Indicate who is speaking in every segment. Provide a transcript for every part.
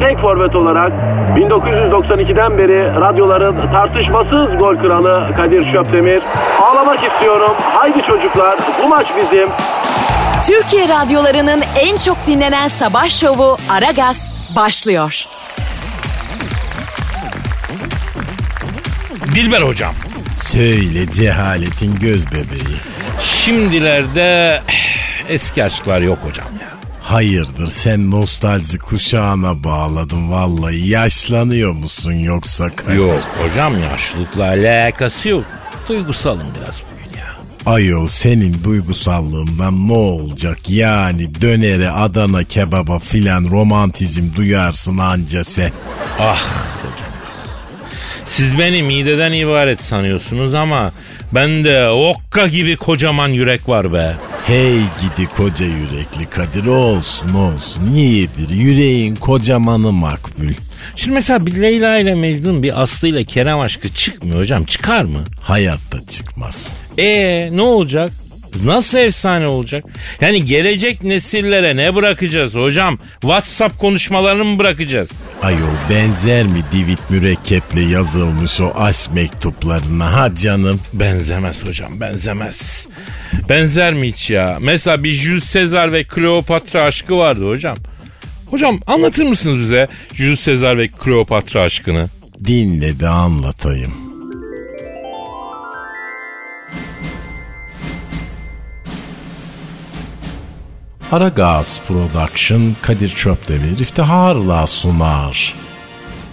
Speaker 1: tek forvet olarak 1992'den beri radyoların tartışmasız gol kralı Kadir Şöpdemir. Ağlamak istiyorum. Haydi çocuklar bu maç bizim.
Speaker 2: Türkiye radyolarının en çok dinlenen sabah şovu Aragaz başlıyor.
Speaker 3: Dilber hocam.
Speaker 4: Söyle cehaletin göz bebeği.
Speaker 3: Şimdilerde eski aşklar yok hocam ya.
Speaker 4: Hayırdır sen nostalji kuşağına bağladın vallahi yaşlanıyor musun yoksa Kadir?
Speaker 3: Yok hocam yaşlılıkla alakası yok. Duygusalım biraz bugün ya.
Speaker 4: Ayol senin duygusallığından ne olacak yani dönere Adana kebaba filan romantizm duyarsın anca sen.
Speaker 3: Ah hocam. Siz beni mideden ibaret sanıyorsunuz ama bende okka gibi kocaman yürek var be.
Speaker 4: Hey gidi koca yürekli Kadir olsun olsun iyidir yüreğin kocamanı makbul.
Speaker 3: Şimdi mesela bir Leyla ile Mecnun bir Aslı ile Kerem aşkı çıkmıyor hocam çıkar mı?
Speaker 4: Hayatta çıkmaz.
Speaker 3: E ne olacak? Nasıl efsane olacak? Yani gelecek nesillere ne bırakacağız hocam? WhatsApp konuşmalarını mı bırakacağız?
Speaker 4: Ayol benzer mi divit mürekkeple yazılmış o aşk mektuplarına ha canım?
Speaker 3: Benzemez hocam benzemez. Benzer mi hiç ya? Mesela bir Jules Caesar ve Kleopatra aşkı vardı hocam. Hocam anlatır mısınız bize Jules Caesar ve Kleopatra aşkını?
Speaker 4: Dinle de anlatayım. Aragaz Production Kadir Çöpdemir iftiharla sunar.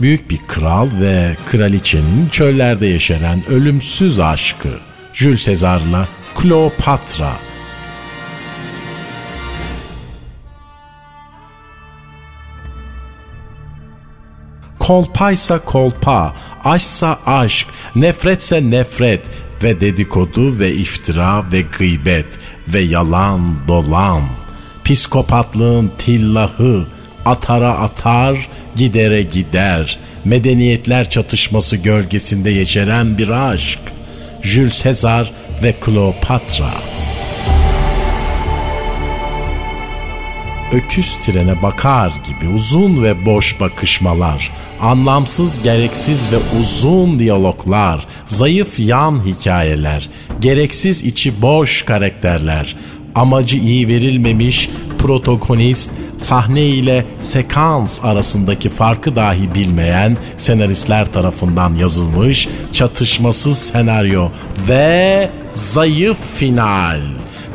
Speaker 4: Büyük bir kral ve kraliçenin çöllerde yeşeren ölümsüz aşkı. Jules Caesar'la Kleopatra. Kolpaysa kolpa, aşksa aşk, nefretse nefret ve dedikodu ve iftira ve gıybet ve yalan dolan. Psikopatlığın tillahı atara atar, gidere gider. Medeniyetler çatışması gölgesinde yeşeren bir aşk. Jules Caesar ve Kleopatra. öküz trene bakar gibi uzun ve boş bakışmalar, anlamsız, gereksiz ve uzun diyaloglar, zayıf yan hikayeler, gereksiz içi boş karakterler, amacı iyi verilmemiş protagonist, sahne ile sekans arasındaki farkı dahi bilmeyen senaristler tarafından yazılmış çatışmasız senaryo ve zayıf final.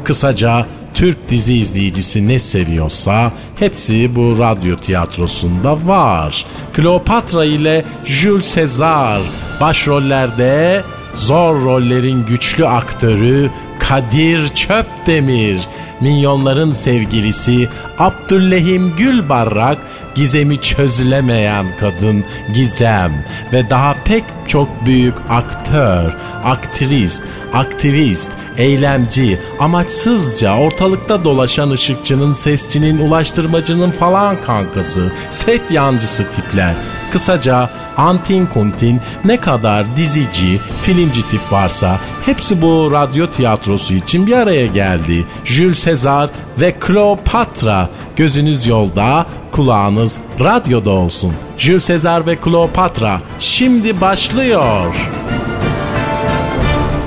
Speaker 4: Kısaca Türk dizi izleyicisi ne seviyorsa hepsi bu radyo tiyatrosunda var. Kleopatra ile Jules Caesar başrollerde zor rollerin güçlü aktörü Kadir Çöpdemir, minyonların sevgilisi Abdüllehim Gülbarrak, gizemi çözülemeyen kadın Gizem ve daha pek çok büyük aktör, aktrist, aktivist, eylemci, amaçsızca ortalıkta dolaşan ışıkçının, sesçinin, ulaştırmacının falan kankası, set yancısı tipler. Kısaca antin kuntin ne kadar dizici, filmci tip varsa hepsi bu radyo tiyatrosu için bir araya geldi. Jules Caesar ve Kleopatra gözünüz yolda, kulağınız radyoda olsun. Jules Caesar ve Kleopatra şimdi başlıyor.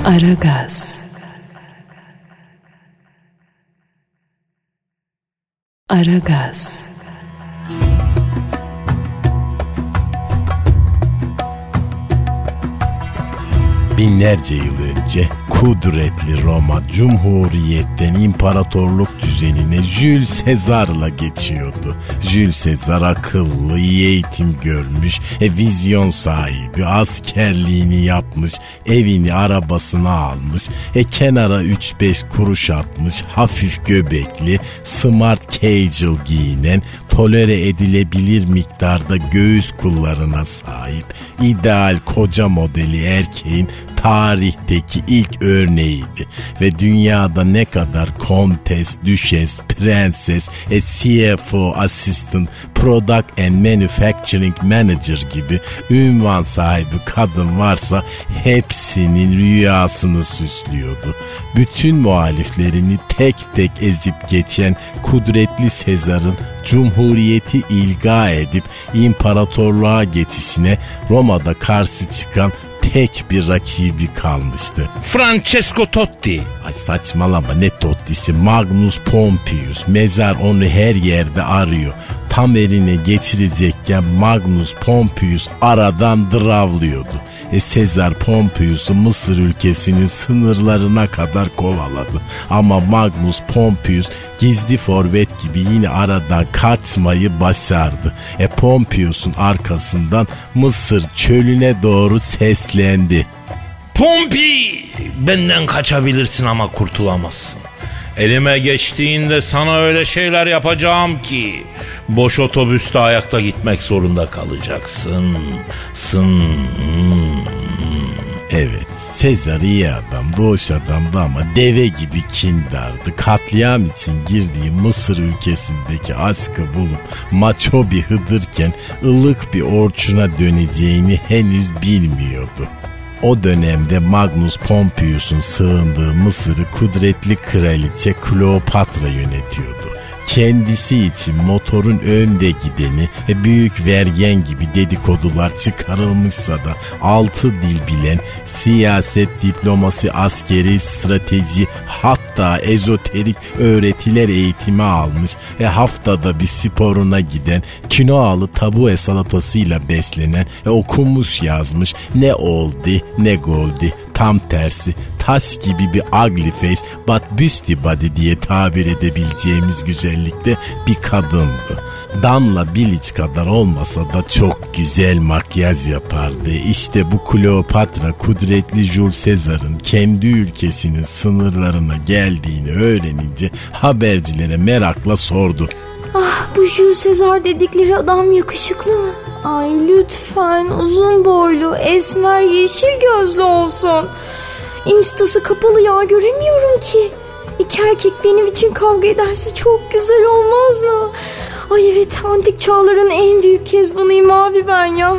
Speaker 2: Aragaz. Aragaz.
Speaker 4: Binlerce yıl önce kudretli Roma Cumhuriyet'ten imparatorluk düzenine Jules Caesar'la geçiyordu. Jules Caesar akıllı, iyi eğitim görmüş, e, vizyon sahibi, askerliğini yapmış, evini arabasına almış, e, kenara 3-5 kuruş atmış, hafif göbekli, smart casual giyinen, tolere edilebilir miktarda göğüs kullarına sahip, ideal koca modeli erkeğin tarihteki ilk örneğiydi ve dünyada ne kadar kontes, düşes, prenses, e, CFO, assistant, product and manufacturing manager gibi ünvan sahibi kadın varsa hepsinin rüyasını süslüyordu. Bütün muhaliflerini tek tek ezip geçen kudretli Sezar'ın Cumhuriyeti ilga edip imparatorluğa geçişine Roma'da karşı çıkan tek bir rakibi kalmıştı.
Speaker 3: Francesco Totti.
Speaker 4: Ay saçmalama ne Totti'si Magnus Pompeius. Mezar onu her yerde arıyor. Tam eline getirecekken Magnus Pompeius aradan dravlıyordu. E Sezar Pompeius'u Mısır ülkesinin sınırlarına kadar kovaladı. Ama Magnus Pompeius gizli forvet gibi yine aradan kaçmayı başardı. E Pompeius'un arkasından Mısır çölüne doğru seslendi.
Speaker 3: Pompi! Benden kaçabilirsin ama kurtulamazsın. Elime geçtiğinde sana öyle şeyler yapacağım ki boş otobüste ayakta gitmek zorunda kalacaksın. Sın.
Speaker 4: Evet. Sezar iyi adam, doğuş adamdı ama deve gibi kindardı. Katliam için girdiği Mısır ülkesindeki askı bulup maço bir hıdırken ılık bir orçuna döneceğini henüz bilmiyordu. O dönemde Magnus Pompeius'un sığındığı Mısır'ı kudretli kraliçe Kleopatra yönetiyordu. Kendisi için motorun önde gideni ve büyük vergen gibi dedikodular çıkarılmışsa da altı dil bilen siyaset, diplomasi, askeri, strateji hatta ezoterik öğretiler eğitimi almış ve haftada bir sporuna giden kinoalı tabu salatasıyla beslenen ve okumuş yazmış ne oldu ne goldi tam tersi tas gibi bir ugly face but büsti body diye tabir edebileceğimiz güzellikte bir kadındı. Danla Bilic kadar olmasa da çok güzel makyaj yapardı. İşte bu Kleopatra kudretli Jules Caesar'ın kendi ülkesinin sınırlarına geldiğini öğrenince habercilere merakla sordu.
Speaker 5: Ah bu Jules Caesar dedikleri adam yakışıklı mı? Ay lütfen uzun boylu, esmer, yeşil gözlü olsun. Instası kapalı ya göremiyorum ki. İki erkek benim için kavga ederse çok güzel olmaz mı? Ay evet antik çağların en büyük kezbanıyım abi ben ya.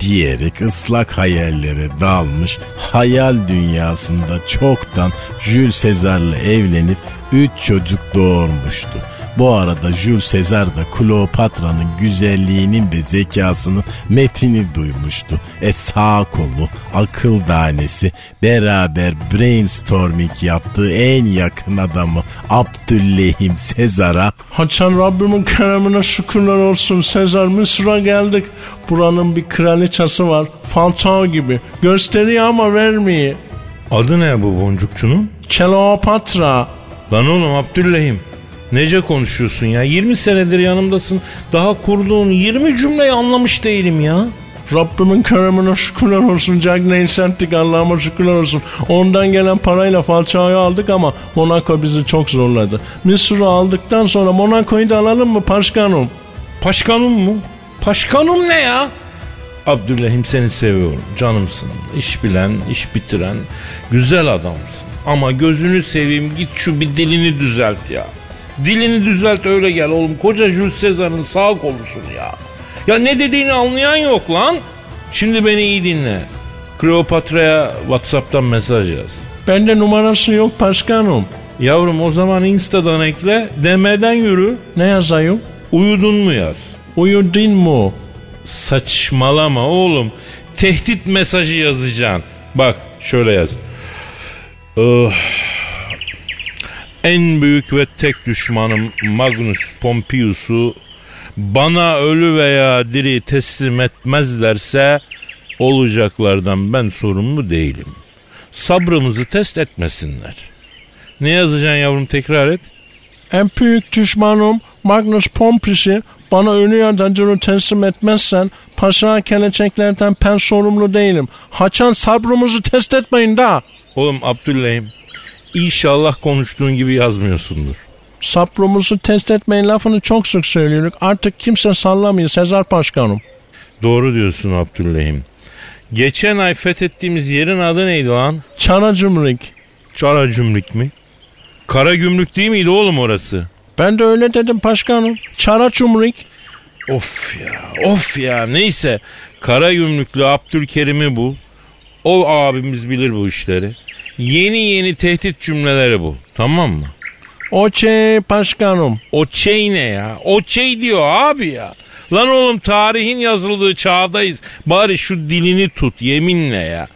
Speaker 4: diyerek ıslak hayallere dalmış, hayal dünyasında çoktan Jules Caesar'la evlenip üç çocuk doğurmuştu. Bu arada Jules Caesar da Kleopatra'nın güzelliğinin ve zekasının metini duymuştu. E sağ kolu, akıl tanesi beraber brainstorming yaptığı en yakın adamı Abdülehim Sezar'a
Speaker 6: Haçan Rabbimin keremine şükürler olsun Sezar Mısır'a geldik. Buranın bir kraliçesi var. Falcao gibi. Gösteriyor ama vermiyor.
Speaker 3: Adı ne bu boncukçunun?
Speaker 6: Kleopatra.
Speaker 3: Lan oğlum Abdülrahim. Nece konuşuyorsun ya? 20 senedir yanımdasın. Daha kurduğun 20 cümleyi anlamış değilim ya.
Speaker 6: Rabbimin keremine şükürler olsun. Jack Neysentik Allah'ıma şükürler olsun. Ondan gelen parayla Falcao'yu aldık ama Monaco bizi çok zorladı. Mısır'ı aldıktan sonra Monaco'yu da alalım mı Paşkanım?
Speaker 3: Paşkanım mu? Paşkanım ne ya? Abdülrahim seni seviyorum. Canımsın. İş bilen, iş bitiren, güzel adamsın. Ama gözünü seveyim git şu bir dilini düzelt ya. Dilini düzelt öyle gel oğlum. Koca Jules Caesar'ın sağ kolusun ya. Ya ne dediğini anlayan yok lan. Şimdi beni iyi dinle. Kleopatra'ya Whatsapp'tan mesaj yaz.
Speaker 6: Bende numarası yok Paşkanım.
Speaker 3: Yavrum o zaman Insta'dan ekle. Demeden yürü.
Speaker 6: Ne yazayım?
Speaker 3: Uyudun mu yaz.
Speaker 6: Uyudun mu?
Speaker 3: Saçmalama oğlum. Tehdit mesajı yazacaksın. Bak şöyle yaz. Oh. En büyük ve tek düşmanım Magnus Pompeius'u bana ölü veya diri teslim etmezlerse olacaklardan ben sorumlu değilim. sabrımızı test etmesinler. Ne yazacaksın yavrum tekrar et.
Speaker 6: En büyük düşmanım Magnus Pompris'i bana ölü yardımcını teslim etmezsen paşa geleceklerden ben sorumlu değilim. Haçan sabrımızı test etmeyin da.
Speaker 3: Oğlum Abdüllayım inşallah konuştuğun gibi yazmıyorsundur.
Speaker 6: Sabrımızı test etmeyin lafını çok sık söylüyoruz. Artık kimse sallamıyor Sezar Başkanım.
Speaker 3: Doğru diyorsun Abdüllayım. Geçen ay fethettiğimiz yerin adı neydi lan?
Speaker 6: Çara Cumhuriyet.
Speaker 3: Kara Gümrük mü? Kara Gümrük değil miydi oğlum orası?
Speaker 6: Ben de öyle dedim başkanım. Çara Cumhuriyet.
Speaker 3: Of ya of ya neyse Kara Gümrüklü Abdülkerim'i bu. O abimiz bilir bu işleri. Yeni yeni tehdit cümleleri bu tamam mı?
Speaker 6: Okey başkanım.
Speaker 3: O şey ne ya? O şey diyor abi ya. Lan oğlum tarihin yazıldığı çağdayız. Bari şu dilini tut yeminle ya.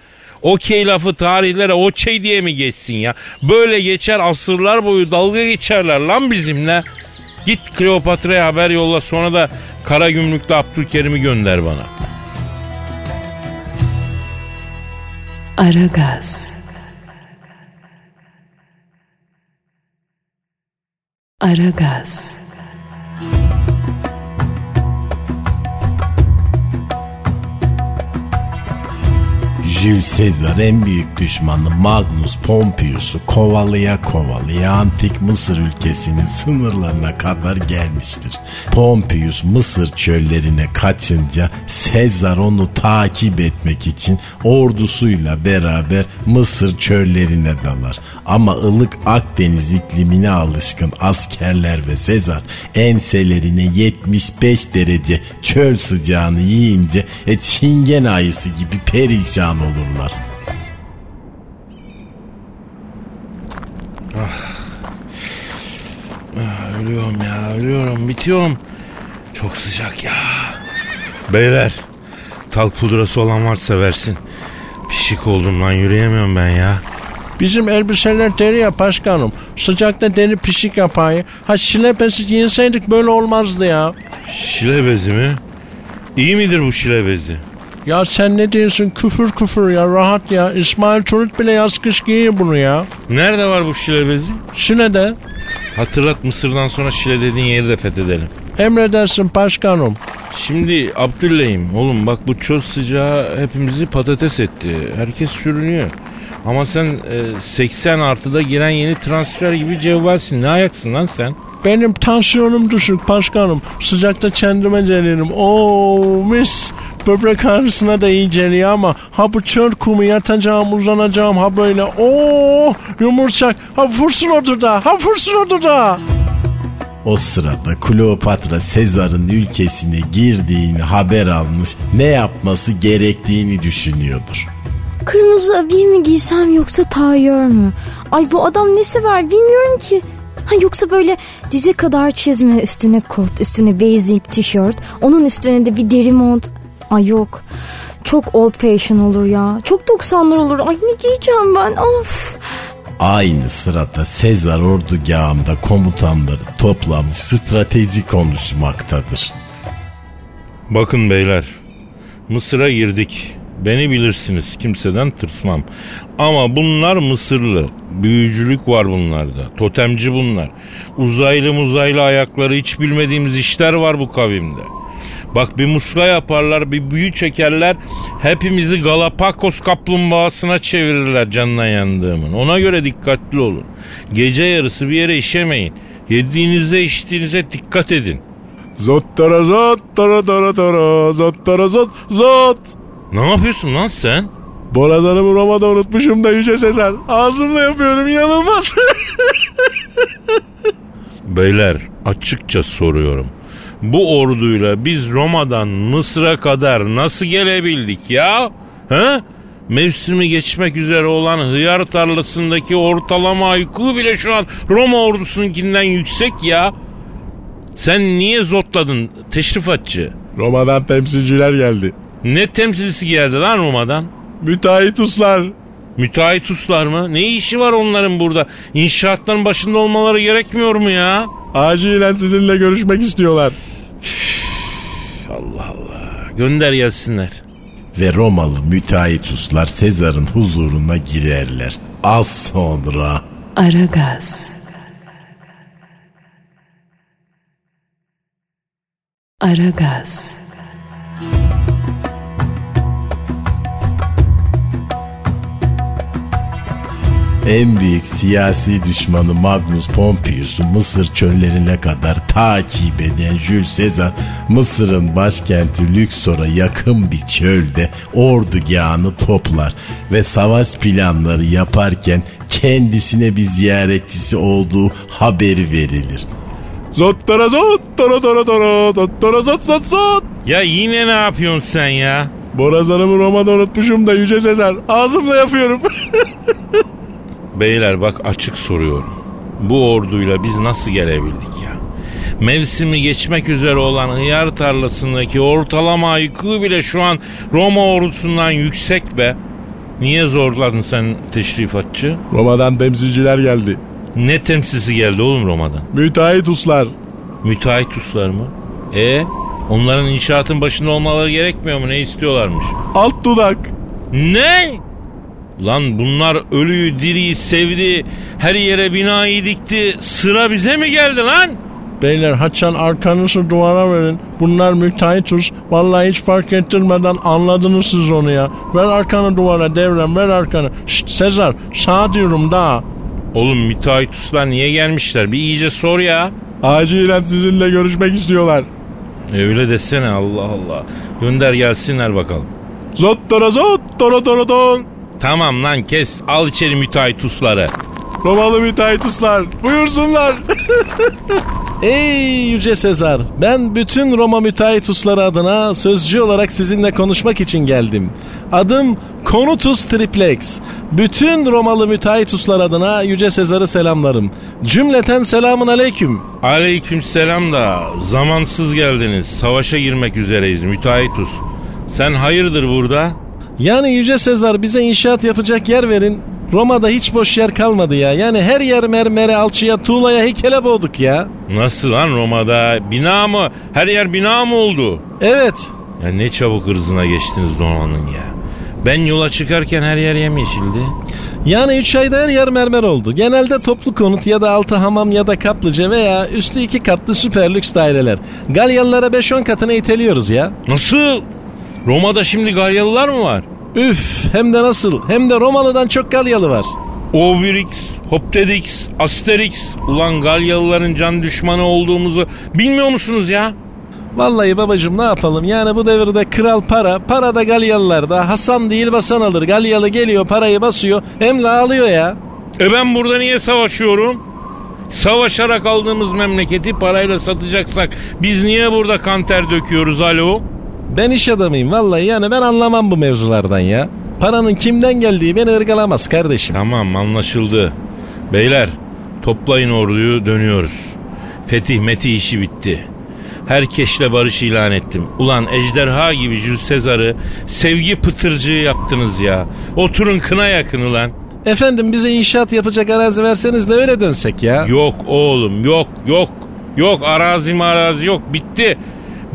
Speaker 3: Okey lafı tarihlere okey diye mi geçsin ya? Böyle geçer asırlar boyu dalga geçerler lan bizimle. Git Kleopatra'ya haber yolla sonra da Kara Gümrük'te Abdülkerim'i gönder bana.
Speaker 2: Aragaz. Aragaz.
Speaker 4: Jules Caesar en büyük düşmanı Magnus Pompeius'u kovalaya kovalaya antik Mısır ülkesinin sınırlarına kadar gelmiştir. Pompeius Mısır çöllerine kaçınca Caesar onu takip etmek için ordusuyla beraber Mısır çöllerine dalar. Ama ılık Akdeniz iklimine alışkın askerler ve Caesar enselerine 75 derece çöl sıcağını yiyince e, çingen ayısı gibi perişan olurlar.
Speaker 3: Ölüyorum ya ölüyorum bitiyorum. Çok sıcak ya. Beyler talk pudrası olan varsa versin. Pişik oldum lan yürüyemiyorum ben ya.
Speaker 6: Bizim elbiseler deri ya başkanım. Sıcakta deri pişik yapayı. Ha şilepesi giyinseydik böyle olmazdı ya.
Speaker 3: Şile bezi mi? İyi midir bu şile bezi?
Speaker 6: Ya sen ne diyorsun küfür küfür ya rahat ya. İsmail Turut bile yaz kış giyiyor bunu ya.
Speaker 3: Nerede var bu şile bezi?
Speaker 6: Şile'de
Speaker 3: Hatırlat Mısır'dan sonra Şile dediğin yeri de fethedelim.
Speaker 6: emredersin başkanım.
Speaker 3: Şimdi Abdüllayım oğlum bak bu çöl sıcağı hepimizi patates etti. Herkes sürünüyor. Ama sen e, 80 artıda giren yeni transfer gibi cevvalsin. Ne ayaksın lan sen?
Speaker 6: Benim tansiyonum düşük başkanım. Sıcakta kendime gelirim. Oo mis. Böbrek ağrısına da iyi geliyor ama ha bu çöl kumu yatacağım uzanacağım ha böyle oo yumurcak ha vursun o dudağı ha vursun o dudağı.
Speaker 4: O sırada Kleopatra Sezar'ın ülkesine girdiğini haber almış ne yapması gerektiğini düşünüyordur.
Speaker 5: Kırmızı abiye mi giysem yoksa tayör mü? Ay bu adam ne sever bilmiyorum ki. Ha yoksa böyle dize kadar çizme üstüne kot üstüne basic tişört onun üstüne de bir deri mont. Ay yok çok old fashion olur ya çok 90'lar olur ay ne giyeceğim ben of.
Speaker 4: Aynı sırada Sezar ordugahında komutanları toplamış strateji konuşmaktadır.
Speaker 3: Bakın beyler Mısır'a girdik. Beni bilirsiniz kimseden tırsmam. Ama bunlar Mısırlı. Büyücülük var bunlarda. Totemci bunlar. Uzaylı muzaylı ayakları hiç bilmediğimiz işler var bu kavimde. Bak bir muska yaparlar bir büyü çekerler hepimizi Galapagos kaplumbağasına çevirirler canına yandığımın. Ona göre dikkatli olun. Gece yarısı bir yere işemeyin. Yediğinizde içtiğinize dikkat edin.
Speaker 6: Zottara zottara tara tara zottara zot zot.
Speaker 3: Ne yapıyorsun lan sen?
Speaker 6: Borazanımı Roma'da unutmuşum da Yüce Sezar. Ağzımla yapıyorum inanılmaz.
Speaker 3: Beyler açıkça soruyorum. Bu orduyla biz Roma'dan Mısır'a kadar nasıl gelebildik ya? He? Mevsimi geçmek üzere olan hıyar tarlasındaki ortalama IQ bile şu an Roma ordusununkinden yüksek ya. Sen niye zotladın teşrifatçı?
Speaker 6: Roma'dan temsilciler geldi.
Speaker 3: Ne temsilcisi geldi lan Roma'dan?
Speaker 6: Müteahhituslar.
Speaker 3: Müteahhituslar mı? Ne işi var onların burada? İnşaatların başında olmaları gerekmiyor mu ya?
Speaker 6: Acilen sizinle görüşmek istiyorlar.
Speaker 3: Allah Allah. Gönder gelsinler.
Speaker 4: ve Romalı müteahhituslar Sezar'ın huzuruna girerler. Az sonra
Speaker 2: Aragaz. Aragaz.
Speaker 4: En büyük siyasi düşmanı Magnus Pompeius'u Mısır çöllerine kadar takip eden Jules Caesar Mısır'ın başkenti Lüksor'a yakın bir çölde ordugahını toplar ve savaş planları yaparken kendisine bir ziyaretçisi olduğu haberi verilir.
Speaker 6: Zottara zot, tara tara tara, zottara zot zot zot.
Speaker 3: Ya yine ne yapıyorsun sen ya?
Speaker 6: Borazanımı Roma'da unutmuşum da Yüce Sezer. Ağzımla yapıyorum.
Speaker 3: Beyler bak açık soruyorum. Bu orduyla biz nasıl gelebildik ya? Mevsimi geçmek üzere olan hıyar tarlasındaki ortalama IQ bile şu an Roma ordusundan yüksek be. Niye zorladın sen teşrifatçı?
Speaker 6: Roma'dan temsilciler geldi.
Speaker 3: Ne temsilcisi geldi oğlum Roma'dan?
Speaker 6: Müteahhituslar.
Speaker 3: Müteahhituslar mı? E onların inşaatın başında olmaları gerekmiyor mu? Ne istiyorlarmış?
Speaker 6: Alt dudak.
Speaker 3: Ne? Lan bunlar ölüyü diriyi sevdi. Her yere binayı dikti. Sıra bize mi geldi lan?
Speaker 6: Beyler haçan arkanızı duvara verin. Bunlar müteahhitus. Vallahi hiç fark ettirmeden anladınız siz onu ya. Ver arkanı duvara devrem ver arkanı. Şşt Sezar sağ diyorum daha.
Speaker 3: Oğlum müteahhituslar niye gelmişler? Bir iyice sor ya.
Speaker 6: Acilen sizinle görüşmek istiyorlar.
Speaker 3: E öyle desene Allah Allah. Gönder gelsinler bakalım.
Speaker 6: Zot tara zot tara tara tara.
Speaker 3: Tamam lan kes al içeri müteahhitusları.
Speaker 6: Romalı müteahhituslar buyursunlar.
Speaker 4: Ey Yüce Sezar, ben bütün Roma müteahhitusları adına sözcü olarak sizinle konuşmak için geldim. Adım Konutus Triplex. Bütün Romalı müteahhituslar adına Yüce Sezar'ı selamlarım. Cümleten selamun aleyküm.
Speaker 3: Aleyküm selam da zamansız geldiniz. Savaşa girmek üzereyiz müteahhitus. Sen hayırdır burada?
Speaker 4: Yani Yüce Sezar bize inşaat yapacak yer verin. Roma'da hiç boş yer kalmadı ya. Yani her yer mermere, alçıya, tuğlaya, heykele boğduk ya.
Speaker 3: Nasıl lan Roma'da? Bina mı? Her yer bina mı oldu?
Speaker 4: Evet.
Speaker 3: Ya ne çabuk ırzına geçtiniz Roma'nın ya. Ben yola çıkarken her yer yemyeşildi.
Speaker 4: Yani 3 ayda her yer mermer oldu. Genelde toplu konut ya da altı hamam ya da kaplıca veya üstü iki katlı süper lüks daireler. Galyalılara 5-10 katına iteliyoruz ya.
Speaker 3: Nasıl? Roma'da şimdi Galyalılar mı var?
Speaker 4: Üf hem de nasıl hem de Romalı'dan çok Galyalı var.
Speaker 3: Obelix, Hoptedix, Asterix. Ulan Galyalıların can düşmanı olduğumuzu bilmiyor musunuz ya?
Speaker 4: Vallahi babacım ne yapalım yani bu devirde kral para, para da Galyalılarda. Hasan değil basan alır. Galyalı geliyor parayı basıyor hem de alıyor ya.
Speaker 3: E ben burada niye savaşıyorum? Savaşarak aldığımız memleketi parayla satacaksak biz niye burada kanter döküyoruz alo?
Speaker 4: Ben iş adamıyım vallahi yani ben anlamam bu mevzulardan ya. Paranın kimden geldiği beni ırgalamaz kardeşim.
Speaker 3: Tamam anlaşıldı. Beyler toplayın orduyu dönüyoruz. Fetih meti işi bitti. Herkesle barış ilan ettim. Ulan ejderha gibi Jules Sezar'ı sevgi pıtırcığı yaptınız ya. Oturun kına yakın ulan.
Speaker 4: Efendim bize inşaat yapacak arazi verseniz de öyle dönsek ya.
Speaker 3: Yok oğlum yok yok. Yok arazi marazi yok bitti.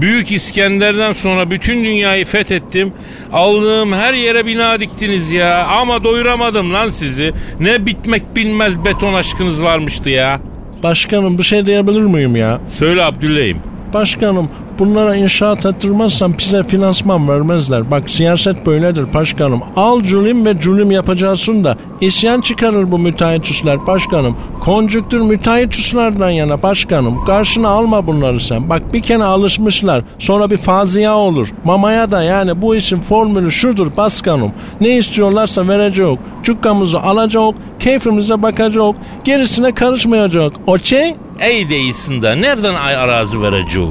Speaker 3: Büyük İskender'den sonra bütün dünyayı fethettim. Aldığım her yere bina diktiniz ya. Ama doyuramadım lan sizi. Ne bitmek bilmez beton aşkınız varmıştı ya.
Speaker 6: Başkanım bir şey diyebilir miyim ya?
Speaker 3: Söyle Abdüleyim.
Speaker 6: Başkanım bunlara inşaat ettirmezsem bize finansman vermezler. Bak siyaset böyledir başkanım. Al culüm ve culüm yapacaksın da isyan çıkarır bu müteahhituslar başkanım. Konjüktür müteahhituslardan yana başkanım. Karşına alma bunları sen. Bak bir kere alışmışlar. Sonra bir fazia olur. Mamaya da yani bu işin formülü şudur başkanım. Ne istiyorlarsa verecek. Cukkamızı alacak. Keyfimize bakacak. Gerisine karışmayacak. Okey?
Speaker 3: Ey değilsin de nereden ay arazi verecek?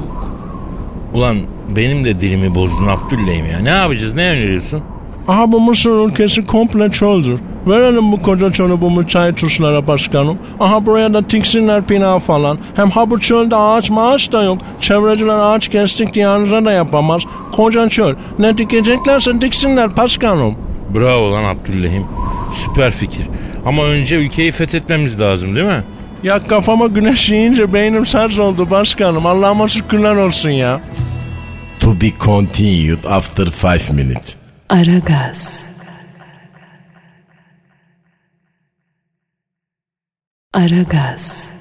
Speaker 3: Ulan benim de dilimi bozdun Abdüleyim ya. Ne yapacağız ne öneriyorsun?
Speaker 6: Aha bu Mısır ülkesi komple çöldür. Verelim bu koca çölü bu müteahhituslara başkanım. Aha buraya da tiksinler bina falan. Hem ha bu çölde ağaç maaş da yok. Çevreciler ağaç kestik diye da yapamaz. Koca çöl. Ne dikeceklerse diksinler başkanım.
Speaker 3: Bravo lan Abdüleyim. Süper fikir. Ama önce ülkeyi fethetmemiz lazım değil mi?
Speaker 6: Ya kafama güneş yiyince beynim sarz oldu başkanım. Allah'ıma şükürler olsun ya.
Speaker 4: To be continued after 5 minutes.
Speaker 2: Aragaz. Aragaz.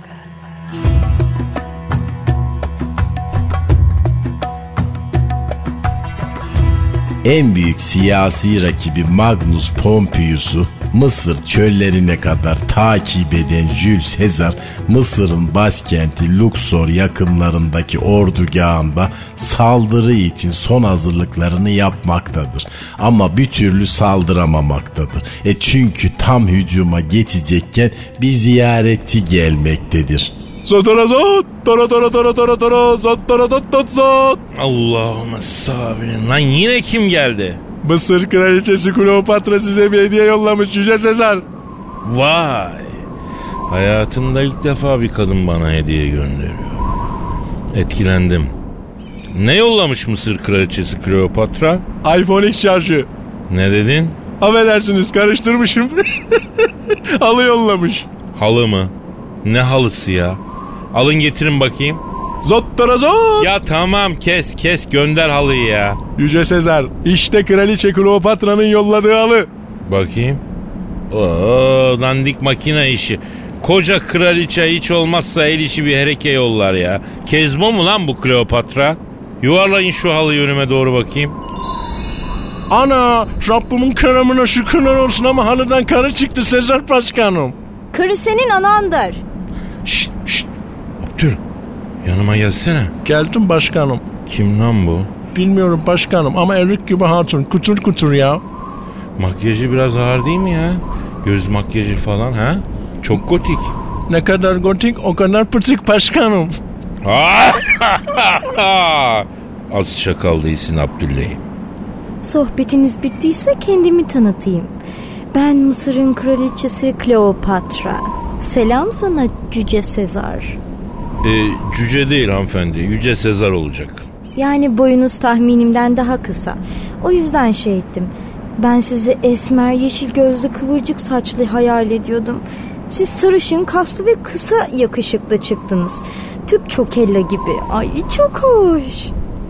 Speaker 4: En büyük siyasi rakibi Magnus Pompeius'u Mısır çöllerine kadar takip eden Jules Caesar Mısır'ın başkenti Luxor yakınlarındaki ordugahında saldırı için son hazırlıklarını yapmaktadır. Ama bir türlü saldıramamaktadır. E çünkü tam hücuma geçecekken bir ziyaretçi gelmektedir.
Speaker 6: Zotorazot, toro toro toro toro toro, zot toro zot zot zot.
Speaker 3: Allah'ıma sabrin. Lan yine kim geldi?
Speaker 6: Mısır kraliçesi Kleopatra size bir hediye yollamış Yüce Sezar.
Speaker 3: Vay. Hayatımda ilk defa bir kadın bana hediye gönderiyor. Etkilendim. Ne yollamış Mısır kraliçesi Kleopatra?
Speaker 6: iPhone X şarjı.
Speaker 3: Ne dedin?
Speaker 6: Affedersiniz karıştırmışım. Alı yollamış.
Speaker 3: Halı mı? Ne halısı ya? Alın getirin bakayım.
Speaker 6: Zot toro zot.
Speaker 3: Ya tamam kes kes gönder halıyı ya.
Speaker 6: Yüce Sezar işte kraliçe Kleopatra'nın yolladığı halı.
Speaker 3: Bakayım. Oo dandik makine işi. Koca kraliçe hiç olmazsa el işi bir hereke yollar ya. Kezbo mu lan bu Kleopatra? Yuvarlayın şu halıyı önüme doğru bakayım.
Speaker 6: Ana Rabbimin keremine şükürler olsun ama halıdan karı çıktı Sezar Başkanım.
Speaker 5: Karı senin anandır.
Speaker 3: Şşt şşt. Yanıma gelsene.
Speaker 6: Geldim başkanım.
Speaker 3: Kim lan bu?
Speaker 6: Bilmiyorum başkanım ama erik gibi hatun kutur kutur ya.
Speaker 3: Makyajı biraz ağır değil mi ya? Göz makyajı falan ha? Çok gotik.
Speaker 6: Ne kadar gotik o kadar pıtık başkanım.
Speaker 3: Az şakal değilsin Abdüleyim.
Speaker 5: Sohbetiniz bittiyse kendimi tanıtayım. Ben Mısır'ın kraliçesi Kleopatra. Selam sana Cüce Sezar.
Speaker 3: Ee, cüce değil hanımefendi. Yüce Sezar olacak.
Speaker 5: Yani boyunuz tahminimden daha kısa. O yüzden şey ettim. Ben sizi esmer, yeşil gözlü, kıvırcık saçlı hayal ediyordum. Siz sarışın, kaslı ve kısa yakışıklı çıktınız. Tüp çokella gibi. Ay çok hoş.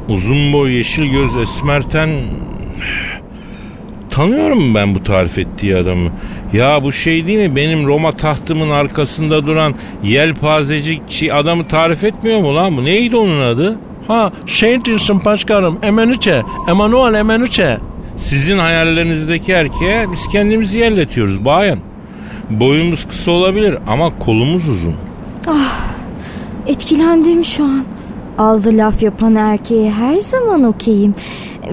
Speaker 3: Uzun boy yeşil göz esmerten... Tanıyorum ben bu tarif ettiği adamı. Ya bu şey değil mi benim Roma tahtımın arkasında duran yelpazeci adamı tarif etmiyor mu lan bu? Neydi onun adı?
Speaker 6: Ha şey diyorsun başkanım Emenüçe. Emanuel Emenüçe.
Speaker 3: Sizin hayallerinizdeki erkeğe biz kendimizi yerletiyoruz bayan. Boyumuz kısa olabilir ama kolumuz uzun.
Speaker 5: Etkilendim şu an. Ağzı laf yapan erkeğe her zaman okeyim.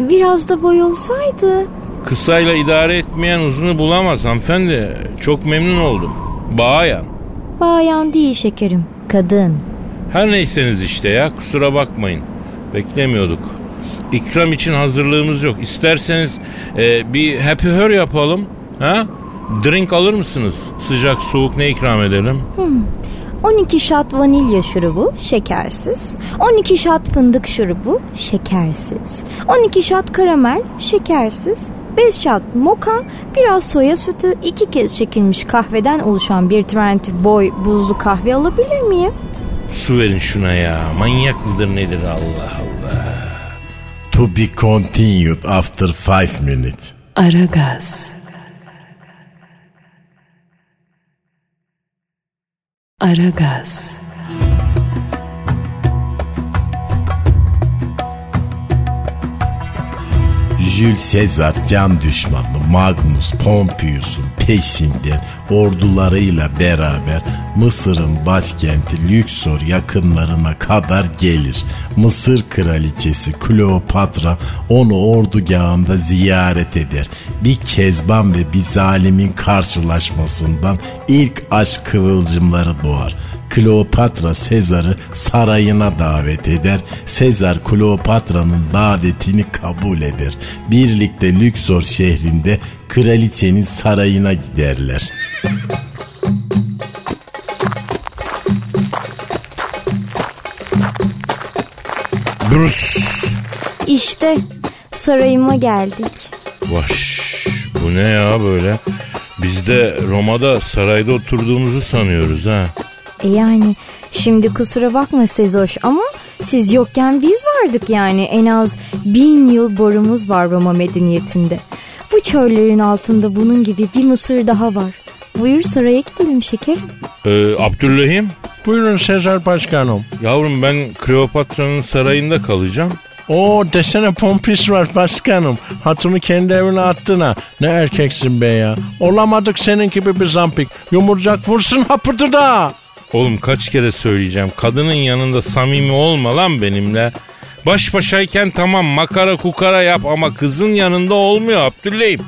Speaker 5: Biraz da boy olsaydı.
Speaker 3: Kısayla idare etmeyen uzunu bulamaz hanımefendi. Çok memnun oldum. Bayan.
Speaker 5: Bayan değil şekerim. Kadın.
Speaker 3: Her neyseniz işte ya kusura bakmayın. Beklemiyorduk. İkram için hazırlığımız yok. İsterseniz e, bir happy hour yapalım. Ha? Drink alır mısınız? Sıcak soğuk ne ikram edelim?
Speaker 5: 12 şat vanilya şurubu şekersiz. 12 şat fındık şurubu şekersiz. 12 şat karamel şekersiz. 5 şat moka, biraz soya sütü, 2 kez çekilmiş kahveden oluşan bir Twenty Boy buzlu kahve alabilir miyim?
Speaker 3: Su verin şuna ya. Manyak mıdır nedir Allah Allah.
Speaker 4: To be continued after five minutes.
Speaker 2: Aragaz. Aragaz.
Speaker 4: Jules Caesar can düşmanı Magnus Pompeius'un peşinden ordularıyla beraber Mısır'ın başkenti Lüksor yakınlarına kadar gelir. Mısır kraliçesi Kleopatra onu ordugahında ziyaret eder. Bir kezban ve bir zalimin karşılaşmasından ilk aşk kıvılcımları doğar. Kleopatra Sezar'ı sarayına davet eder. Sezar Kleopatra'nın davetini kabul eder. Birlikte Lüksor şehrinde kraliçenin sarayına giderler.
Speaker 5: İşte sarayıma geldik.
Speaker 3: Vaş. Bu ne ya böyle? Biz de Roma'da sarayda oturduğumuzu sanıyoruz ha.
Speaker 5: E yani şimdi kusura bakma Sezoş ama Siz yokken biz vardık yani. En az bin yıl borumuz var Roma medeniyetinde. Bu çöllerin altında bunun gibi bir Mısır daha var. Buyur saraya gidelim şekerim.
Speaker 3: Ee, Abdülrahim
Speaker 6: Buyurun Sezar Başkanım.
Speaker 3: yavrum ben Kleopatra'nın sarayında kalacağım.
Speaker 6: Oo desene pompis var başkanım. Hatunu kendi evine attın ha. Ne erkeksin be ya. Olamadık senin gibi bir zampik. Yumurcak vursun hapırdı da.
Speaker 3: Oğlum kaç kere söyleyeceğim. Kadının yanında samimi olma lan benimle. Baş başayken tamam makara kukara yap ama kızın yanında olmuyor Abdüleyim.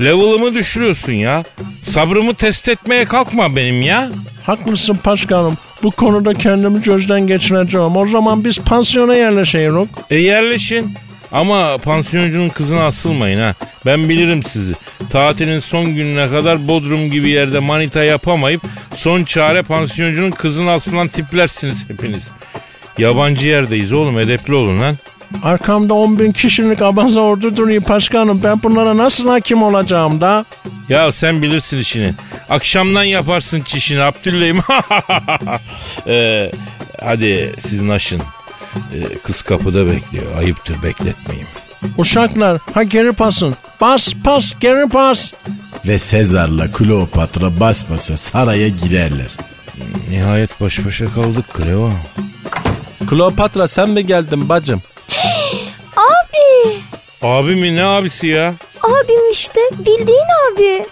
Speaker 3: Level'ımı düşürüyorsun ya. Sabrımı test etmeye kalkma benim ya.
Speaker 6: Haklısın başkanım. Bu konuda kendimi gözden geçireceğim. O zaman biz pansiyona yerleşeyoruz.
Speaker 3: E yerleşin. Ama pansiyoncunun kızına asılmayın ha. Ben bilirim sizi. Tatilin son gününe kadar Bodrum gibi yerde manita yapamayıp son çare pansiyoncunun kızına asılan tiplersiniz hepiniz. Yabancı yerdeyiz oğlum edepli olun lan.
Speaker 6: Arkamda 10 bin kişilik abaza ordu duruyor başkanım. Ben bunlara nasıl hakim olacağım da?
Speaker 3: Ya sen bilirsin işini. Akşamdan yaparsın çişini Abdüleyim. Ee, hadi siz naşın. Ee, kız kapıda bekliyor. Ayıptır bekletmeyin.
Speaker 6: Uşaklar ha geri pasın. Bas pas geri pas.
Speaker 4: Ve Sezar'la Kleopatra bas basa saraya girerler.
Speaker 3: Nihayet baş başa kaldık Cleo.
Speaker 6: Kleopatra sen mi geldin bacım?
Speaker 5: Abi.
Speaker 3: Abi mi ne abisi ya?
Speaker 5: Abim işte bildiğin abi.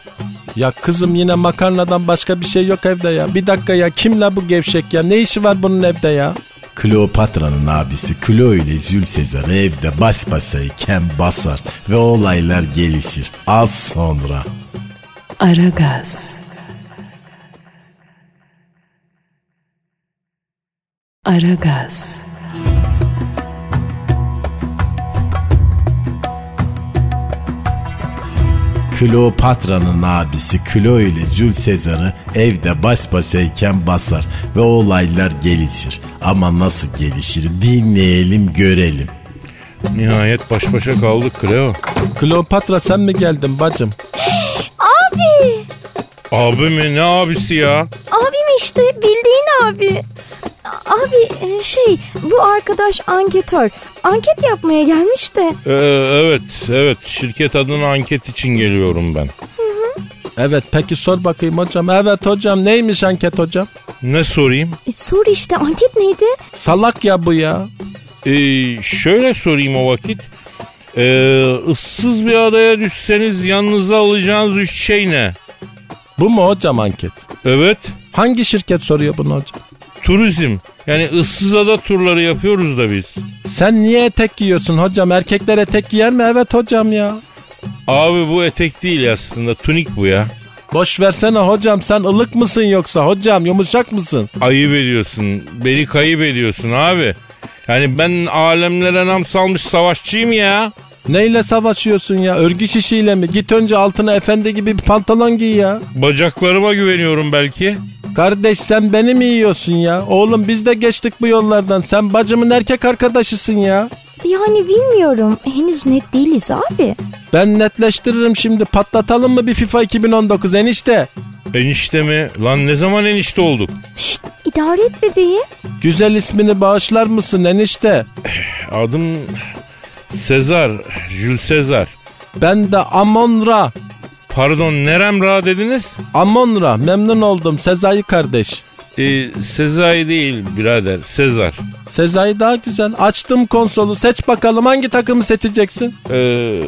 Speaker 6: Ya kızım yine makarnadan başka bir şey yok evde ya. Bir dakika ya kimle bu gevşek ya? Ne işi var bunun evde ya?
Speaker 4: Kleopatra'nın abisi Cleo ile Jules Caesar evde bas basayken basar ve olaylar gelişir. Az sonra.
Speaker 2: Aragaz. Aragaz.
Speaker 4: Kleopatra'nın abisi Cleo ile Jules Caesar'ı evde baş başayken basar ve olaylar gelişir. Ama nasıl gelişir dinleyelim görelim.
Speaker 3: Nihayet baş başa kaldık Cleo.
Speaker 6: Kleopatra sen mi geldin bacım?
Speaker 5: Abi.
Speaker 3: Abi mi ne abisi ya?
Speaker 5: Abim işte bildiğin abi. Abi e, şey bu arkadaş anketör. Anket yapmaya gelmiş de.
Speaker 3: Ee, evet evet şirket adına anket için geliyorum ben.
Speaker 6: Evet peki sor bakayım hocam. Evet hocam neymiş anket hocam?
Speaker 3: Ne sorayım?
Speaker 5: E, sor işte anket neydi?
Speaker 6: Salak ya bu ya.
Speaker 3: Ee, şöyle sorayım o vakit. Ee, ıssız bir adaya düşseniz yanınıza alacağınız üç şey ne?
Speaker 6: Bu mu hocam anket?
Speaker 3: Evet
Speaker 6: Hangi şirket soruyor bunu hocam?
Speaker 3: Turizm. Yani ıssız ada turları yapıyoruz da biz.
Speaker 6: Sen niye etek giyiyorsun hocam? Erkekler etek giyer mi? Evet hocam ya.
Speaker 3: Abi bu etek değil aslında tunik bu ya.
Speaker 6: Boş versene hocam sen ılık mısın yoksa hocam yumuşak mısın?
Speaker 3: Ayıp ediyorsun. Beni kayıp ediyorsun abi. Yani ben alemlere nam salmış savaşçıyım ya.
Speaker 6: Neyle savaşıyorsun ya? Örgü şişiyle mi? Git önce altına efendi gibi bir pantolon giy ya.
Speaker 3: Bacaklarıma güveniyorum belki.
Speaker 6: Kardeş sen beni mi yiyorsun ya? Oğlum biz de geçtik bu yollardan. Sen bacımın erkek arkadaşısın ya.
Speaker 5: Yani bilmiyorum. Henüz net değiliz abi.
Speaker 6: Ben netleştiririm şimdi. Patlatalım mı bir FIFA 2019 enişte?
Speaker 3: Enişte mi? Lan ne zaman enişte olduk?
Speaker 5: Şşt idare et bebeği.
Speaker 6: Güzel ismini bağışlar mısın enişte?
Speaker 3: Adım Sezar. Jules Sezar.
Speaker 6: Ben de Amonra.
Speaker 3: Pardon nerem ra dediniz?
Speaker 6: Amonra memnun oldum Sezai kardeş.
Speaker 3: Ee, Sezai değil birader. Sezar.
Speaker 6: Sezai daha güzel. Açtım konsolu seç bakalım hangi takımı seçeceksin?
Speaker 3: Ee,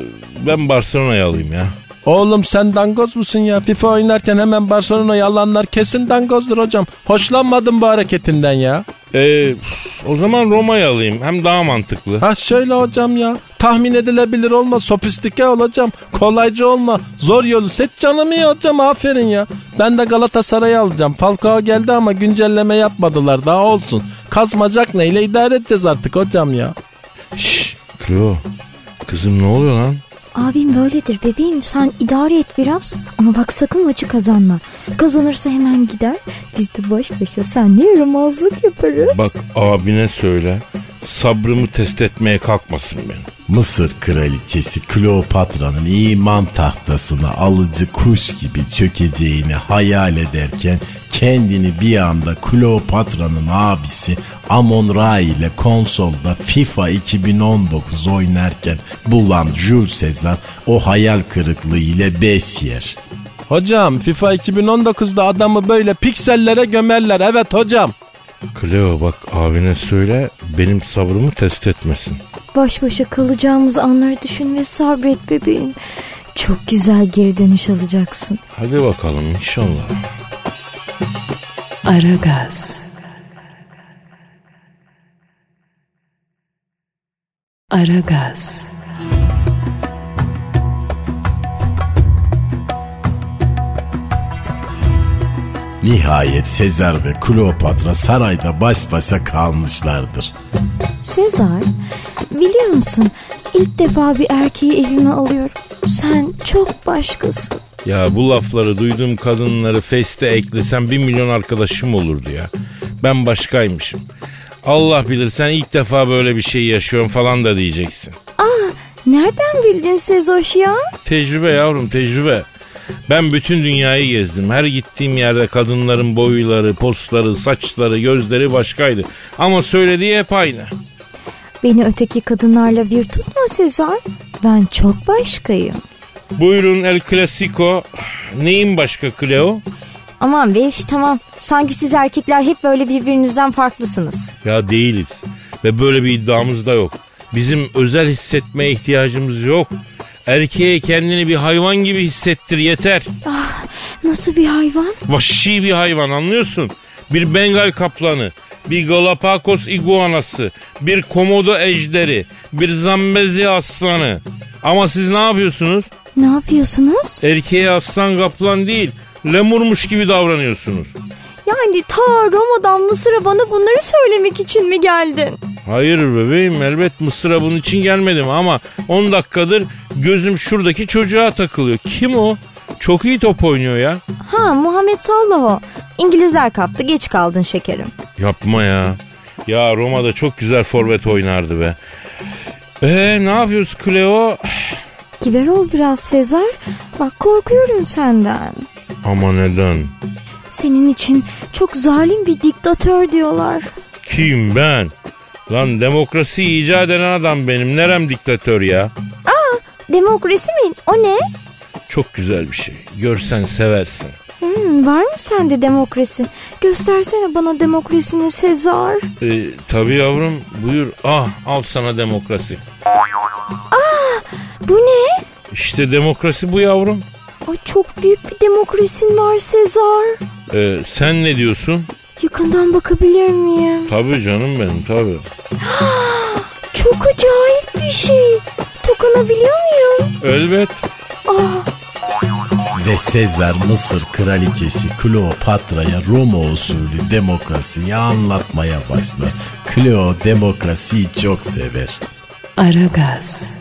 Speaker 3: ben Barcelona'yı alayım ya.
Speaker 6: Oğlum sen dangoz musun ya? FIFA oynarken hemen Barcelona'yı alanlar kesin dangozdur hocam. Hoşlanmadım bu hareketinden ya.
Speaker 3: Ee, o zaman Roma'yı alayım. Hem daha mantıklı.
Speaker 6: Ha şöyle hocam ya. Tahmin edilebilir olma. Sofistike olacağım. Kolaycı olma. Zor yolu seç canım iyi hocam. Aferin ya. Ben de Galatasaray'ı alacağım. Falcao geldi ama güncelleme yapmadılar. Daha olsun. Kazmacak neyle idare edeceğiz artık hocam ya.
Speaker 3: Şşş. Klo. Kızım ne oluyor lan?
Speaker 5: Abim böyledir bebeğim sen idare et biraz. Ama bak sakın maçı kazanma. Kazanırsa hemen gider. Biz de baş başa senle yaramazlık yaparız.
Speaker 3: Bak abine söyle. Sabrımı test etmeye kalkmasın beni.
Speaker 4: Mısır kraliçesi Kleopatra'nın iman tahtasına alıcı kuş gibi çökeceğini hayal ederken kendini bir anda Kleopatra'nın abisi Amon Ra ile konsolda FIFA 2019 oynarken bulan Jules Caesar o hayal kırıklığı ile bes yer.
Speaker 6: Hocam FIFA 2019'da adamı böyle piksellere gömerler. Evet hocam.
Speaker 3: Cleo bak abine söyle benim sabrımı test etmesin.
Speaker 5: Baş başa kalacağımız anları düşün ve sabret bebeğim. Çok güzel geri dönüş alacaksın.
Speaker 3: Hadi bakalım inşallah.
Speaker 2: Aragaz. Aragaz.
Speaker 4: Nihayet Sezar ve Kleopatra sarayda baş başa kalmışlardır.
Speaker 5: Sezar, biliyor musun ilk defa bir erkeği evime alıyorum. Sen çok başkasın.
Speaker 3: Ya bu lafları duyduğum kadınları feste eklesem bir milyon arkadaşım olurdu ya. Ben başkaymışım. Allah bilir sen ilk defa böyle bir şey yaşıyorsun falan da diyeceksin.
Speaker 5: Nereden bildin Sezoş ya?
Speaker 3: Tecrübe yavrum tecrübe. Ben bütün dünyayı gezdim. Her gittiğim yerde kadınların boyları, postları, saçları, gözleri başkaydı. Ama söylediği hep aynı.
Speaker 5: Beni öteki kadınlarla bir tutma Sezar. Ben çok başkayım.
Speaker 3: Buyurun El Clasico. Neyin başka Cleo?
Speaker 5: Aman üf, tamam. Sanki siz erkekler hep böyle birbirinizden farklısınız.
Speaker 3: Ya değiliz. Ve böyle bir iddiamız da yok. Bizim özel hissetmeye ihtiyacımız yok. Erkeğe kendini bir hayvan gibi hissettir yeter.
Speaker 5: Nasıl bir hayvan?
Speaker 3: Vahşi bir hayvan anlıyorsun. Bir Bengal kaplanı, bir Galapagos iguanası, bir komodo ejderi, bir zambezi aslanı. Ama siz ne yapıyorsunuz?
Speaker 5: Ne yapıyorsunuz?
Speaker 3: Erkeğe aslan kaplan değil, lemurmuş gibi davranıyorsunuz.
Speaker 5: Yani ta Roma'dan Mısır'a bana bunları söylemek için mi geldin?
Speaker 3: Hayır bebeğim elbet Mısır'a bunun için gelmedim ama 10 dakikadır gözüm şuradaki çocuğa takılıyor. Kim o? Çok iyi top oynuyor ya.
Speaker 5: Ha Muhammed Salah o. İngilizler kaptı geç kaldın şekerim.
Speaker 3: Yapma ya. Ya Roma'da çok güzel forvet oynardı be. Ee ne yapıyoruz Cleo?
Speaker 5: Kiber ol biraz Sezar. Bak korkuyorum senden.
Speaker 3: Ama neden?
Speaker 5: Senin için çok zalim bir diktatör diyorlar.
Speaker 3: Kim ben? Lan demokrasi icat eden adam benim. Nerem diktatör ya?
Speaker 5: Demokrasi mi? O ne?
Speaker 3: Çok güzel bir şey. Görsen seversin.
Speaker 5: Hmm, var mı sende demokrasi? Göstersene bana demokrasini Sezar.
Speaker 3: Ee, tabii yavrum buyur. Ah al sana demokrasi.
Speaker 5: Bu ne?
Speaker 3: İşte demokrasi bu yavrum.
Speaker 5: Ay, çok büyük bir demokrasin var Sezar.
Speaker 3: Ee, sen ne diyorsun?
Speaker 5: Yakından bakabilir miyim?
Speaker 3: Tabii canım benim tabii.
Speaker 5: Çok acayip bir şey. Dokunabiliyor muyum?
Speaker 3: Elbet.
Speaker 4: Ve Sezar Mısır kraliçesi Kleopatra'ya Roma usulü demokrasiyi anlatmaya başlar. Cleo demokrasiyi çok sever.
Speaker 2: Aragaz.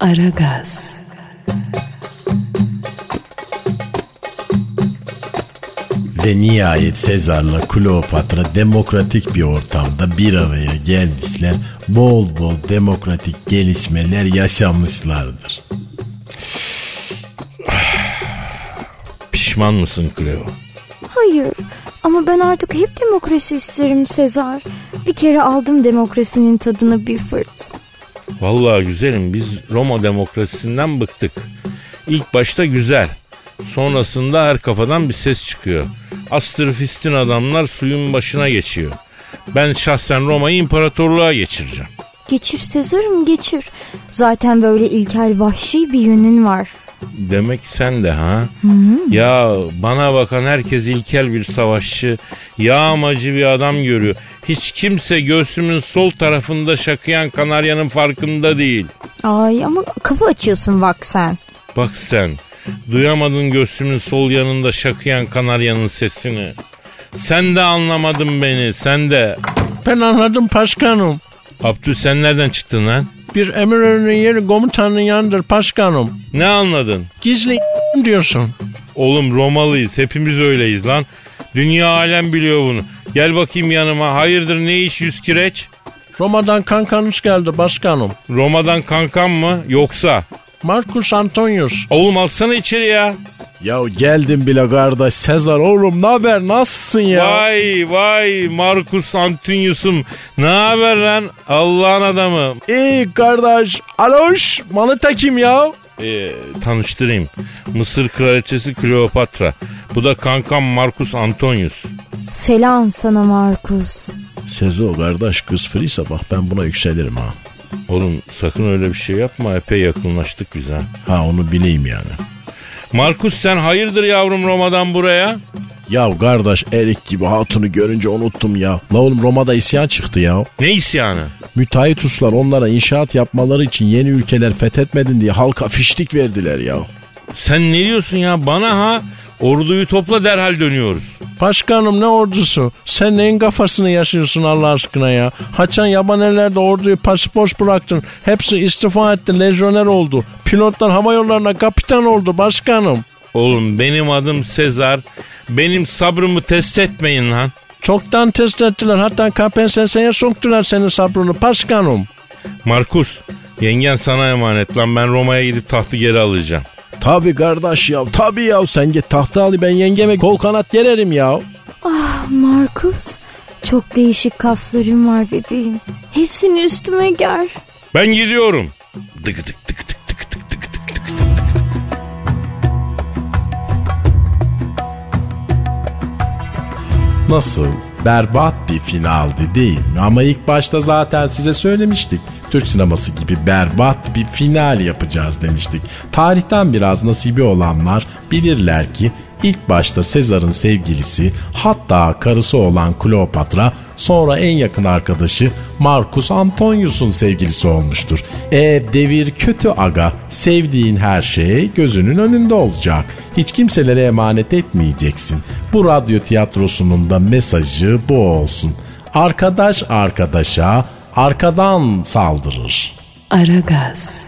Speaker 2: Aragaz.
Speaker 4: Ve nihayet Sezar'la Kleopatra demokratik bir ortamda bir araya gelmişler. Bol bol demokratik gelişmeler yaşamışlardır.
Speaker 3: Pişman mısın Cleo?
Speaker 5: Hayır. Ama ben artık hep demokrasi isterim Sezar. Bir kere aldım demokrasinin tadını bir fırt.
Speaker 3: Vallahi güzelim biz Roma demokrasisinden bıktık. İlk başta güzel. Sonrasında her kafadan bir ses çıkıyor. Astrofistin adamlar suyun başına geçiyor. Ben şahsen Roma'yı imparatorluğa geçireceğim.
Speaker 5: Geçir Sezar'ım geçir. Zaten böyle ilkel vahşi bir yönün var.
Speaker 3: Demek sen de ha? Ya bana bakan herkes ilkel bir savaşçı, yağmacı bir adam görüyor. Hiç kimse göğsümün sol tarafında şakıyan kanaryanın farkında değil.
Speaker 5: Ay ama kafa açıyorsun bak sen.
Speaker 3: Bak sen, duyamadın göğsümün sol yanında şakıyan kanaryanın sesini. Sen de anlamadın beni, sen de.
Speaker 6: Ben anladım başkanım.
Speaker 3: Abdü sen nereden çıktın lan?
Speaker 6: Bir emirörünün yeri komutanın yanıdır başkanım.
Speaker 3: Ne anladın?
Speaker 6: Gizli diyorsun.
Speaker 3: Oğlum Romalıyız, hepimiz öyleyiz lan. Dünya alem biliyor bunu. Gel bakayım yanıma. Hayırdır ne iş yüz kireç?
Speaker 6: Roma'dan kankanız geldi başkanım.
Speaker 3: Roma'dan kankam mı yoksa?
Speaker 6: Marcus Antonius.
Speaker 3: Oğlum alsana içeri ya.
Speaker 4: Ya geldim bile kardeş Sezar oğlum ne haber nasılsın ya?
Speaker 3: Vay vay Marcus Antonius'um. Ne haber lan Allah'ın adamı.
Speaker 4: İyi kardeş. Aloş manita kim ya?
Speaker 3: Ee, tanıştırayım. Mısır kraliçesi Kleopatra. Bu da kankam Marcus Antonius.
Speaker 5: Selam sana Markus.
Speaker 4: Sezo kardeş kız friyse bak ben buna yükselirim ha.
Speaker 3: Oğlum sakın öyle bir şey yapma. Epey yakınlaştık biz ha.
Speaker 4: Ha onu bileyim yani.
Speaker 3: Markus sen hayırdır yavrum Roma'dan buraya?
Speaker 4: Ya kardeş erik gibi hatunu görünce unuttum ya. La oğlum Roma'da isyan çıktı ya.
Speaker 3: Ne isyanı?
Speaker 4: Müteahhit uslar onlara inşaat yapmaları için yeni ülkeler fethetmedin diye halka fiştik verdiler ya.
Speaker 3: Sen ne diyorsun ya bana ha? Orduyu topla derhal dönüyoruz.
Speaker 6: Başkanım ne ordusu? Sen neyin kafasını yaşıyorsun Allah aşkına ya? Haçan yabanellerde orduyu pasaport bıraktın. Hepsi istifa etti, lejyoner oldu. Pilotlar hava yollarına kapitan oldu başkanım.
Speaker 3: Oğlum benim adım Sezar. Benim sabrımı test etmeyin lan.
Speaker 6: Çoktan test ettiler. Hatta KPSS'ye soktular senin sabrını başkanım.
Speaker 3: Markus yengen sana emanet lan ben Roma'ya gidip tahtı geri alacağım.
Speaker 4: Tabi kardeş ya tabi ya sen git tahta al ben yengeme kol kanat gererim ya.
Speaker 5: Ah Markus. Çok değişik kaslarım var bebeğim. Hepsini üstüme ger.
Speaker 3: Ben gidiyorum. Dık dık dık dık dık dık dık dık dık.
Speaker 4: Nasıl? Berbat bir finaldi değil mi? Ama ilk başta zaten size söylemiştik. Türk sineması gibi berbat bir final yapacağız demiştik. Tarihten biraz nasibi olanlar bilirler ki ilk başta Sezar'ın sevgilisi hatta karısı olan Kleopatra sonra en yakın arkadaşı Marcus Antonius'un sevgilisi olmuştur. E devir kötü aga sevdiğin her şey gözünün önünde olacak. Hiç kimselere emanet etmeyeceksin. Bu radyo tiyatrosunun da mesajı bu olsun. Arkadaş arkadaşa arkadan saldırır.
Speaker 2: Aragaz.